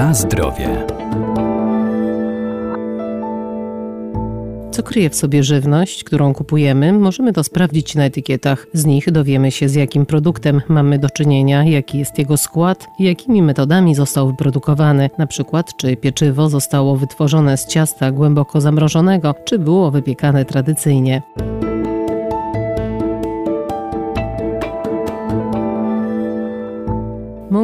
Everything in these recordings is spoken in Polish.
Na zdrowie. Co kryje w sobie żywność, którą kupujemy, możemy to sprawdzić na etykietach. Z nich dowiemy się, z jakim produktem mamy do czynienia, jaki jest jego skład i jakimi metodami został wyprodukowany. Na przykład, czy pieczywo zostało wytworzone z ciasta głęboko zamrożonego, czy było wypiekane tradycyjnie.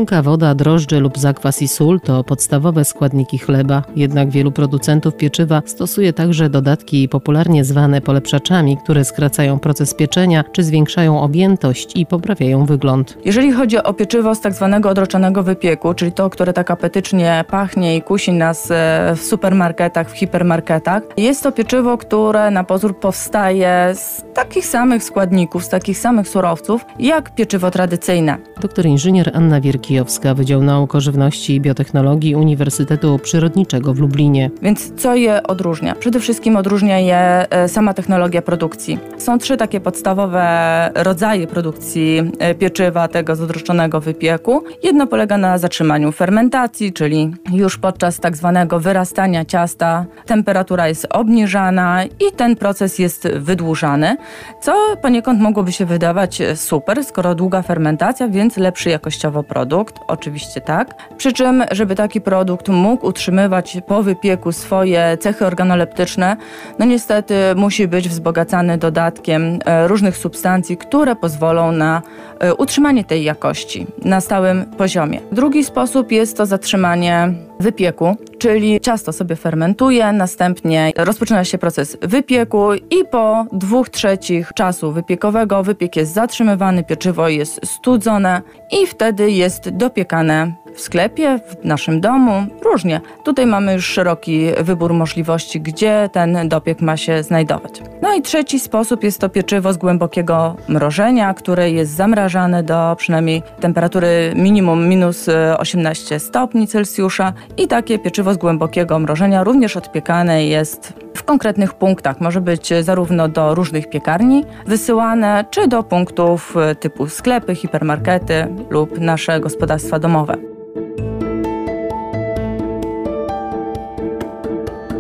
Mąka, woda, drożdże lub zakwas i sól to podstawowe składniki chleba, jednak wielu producentów pieczywa stosuje także dodatki popularnie zwane polepszaczami, które skracają proces pieczenia czy zwiększają objętość i poprawiają wygląd. Jeżeli chodzi o pieczywo z tak zwanego odroczonego wypieku, czyli to, które tak apetycznie pachnie i kusi nas e, w supermarketach, w hipermarketach, jest to pieczywo, które na pozór powstaje z takich samych składników, z takich samych surowców, jak pieczywo tradycyjne. Doktor inżynier Anna Wier Kijowska, Wydział Nauk o Żywności i Biotechnologii Uniwersytetu Przyrodniczego w Lublinie. Więc co je odróżnia? Przede wszystkim odróżnia je e, sama technologia produkcji. Są trzy takie podstawowe rodzaje produkcji e, pieczywa tego z odroczonego wypieku. Jedno polega na zatrzymaniu fermentacji, czyli już podczas tak zwanego wyrastania ciasta temperatura jest obniżana i ten proces jest wydłużany, co poniekąd mogłoby się wydawać super, skoro długa fermentacja, więc lepszy jakościowo produkt produkt, oczywiście tak. Przy czym, żeby taki produkt mógł utrzymywać po wypieku swoje cechy organoleptyczne, no niestety musi być wzbogacany dodatkiem e, różnych substancji, które pozwolą na e, utrzymanie tej jakości na stałym poziomie. Drugi sposób jest to zatrzymanie wypieku, czyli ciasto sobie fermentuje, następnie rozpoczyna się proces wypieku i po dwóch trzecich czasu wypiekowego wypiek jest zatrzymywany, pieczywo jest studzone i wtedy jest dopiekane w sklepie, w naszym domu, różnie. Tutaj mamy już szeroki wybór możliwości, gdzie ten dopiek ma się znajdować. No i trzeci sposób jest to pieczywo z głębokiego mrożenia, które jest zamrażane do przynajmniej temperatury minimum minus 18 stopni Celsjusza i takie pieczywo z głębokiego mrożenia również odpiekane jest w konkretnych punktach. Może być zarówno do różnych piekarni wysyłane, czy do punktów typu sklepy, hipermarkety lub nasze gospodarstwa domowe.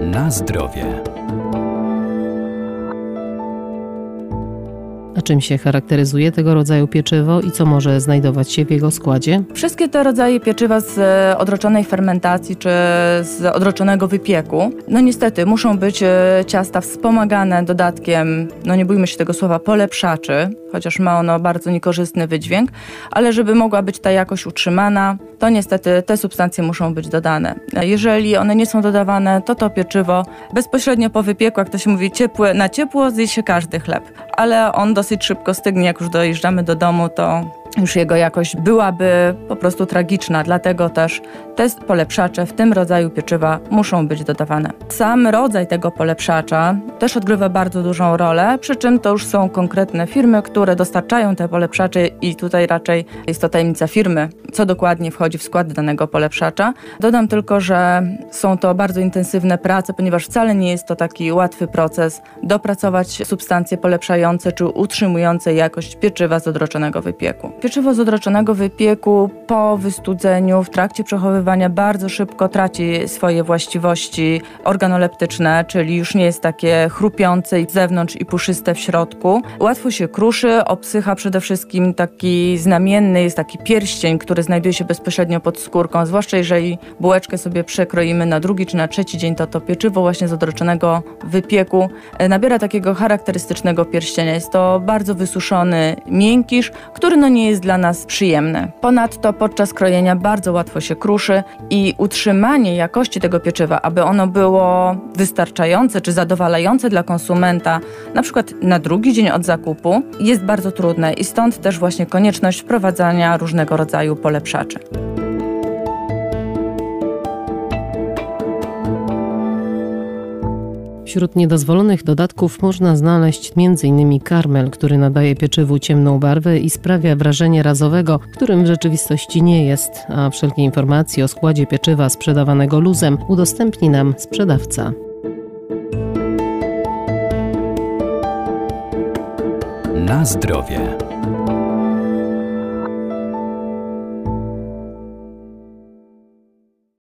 Na zdrowie. A czym się charakteryzuje tego rodzaju pieczywo i co może znajdować się w jego składzie? Wszystkie te rodzaje pieczywa z e, odroczonej fermentacji czy z odroczonego wypieku, no niestety muszą być e, ciasta wspomagane dodatkiem, no nie bójmy się tego słowa, polepszaczy, chociaż ma ono bardzo niekorzystny wydźwięk, ale żeby mogła być ta jakość utrzymana, to niestety te substancje muszą być dodane. Jeżeli one nie są dodawane, to to pieczywo bezpośrednio po wypieku, jak to się mówi, ciepłe, na ciepło zje się każdy chleb, ale on dosyć szybko stygnie, jak już dojeżdżamy do domu, to już jego jakość byłaby po prostu tragiczna, dlatego też te polepszacze w tym rodzaju pieczywa muszą być dodawane. Sam rodzaj tego polepszacza też odgrywa bardzo dużą rolę, przy czym to już są konkretne firmy, które dostarczają te polepszacze i tutaj raczej jest to tajemnica firmy, co dokładnie wchodzi w skład danego polepszacza. Dodam tylko, że są to bardzo intensywne prace, ponieważ wcale nie jest to taki łatwy proces dopracować substancje polepszające czy utrzymujące jakość pieczywa z odroczonego wypieku. Pieczywo z odroczonego wypieku po wystudzeniu, w trakcie przechowywania bardzo szybko traci swoje właściwości organoleptyczne, czyli już nie jest takie chrupiące z zewnątrz i puszyste w środku. Łatwo się kruszy, obsycha przede wszystkim taki znamienny jest taki pierścień, który znajduje się bezpośrednio pod skórką, zwłaszcza jeżeli bułeczkę sobie przekroimy na drugi czy na trzeci dzień, to to pieczywo właśnie z odroczonego wypieku e, nabiera takiego charakterystycznego pierścienia. Jest to bardzo wysuszony miękisz, który no nie jest jest dla nas przyjemne. Ponadto podczas krojenia bardzo łatwo się kruszy i utrzymanie jakości tego pieczywa, aby ono było wystarczające czy zadowalające dla konsumenta, na przykład na drugi dzień od zakupu, jest bardzo trudne i stąd też właśnie konieczność wprowadzania różnego rodzaju polepszaczy. Wśród niedozwolonych dodatków można znaleźć m.in. karmel, który nadaje pieczywu ciemną barwę i sprawia wrażenie razowego, którym w rzeczywistości nie jest, a wszelkie informacje o składzie pieczywa sprzedawanego luzem udostępni nam sprzedawca. Na zdrowie.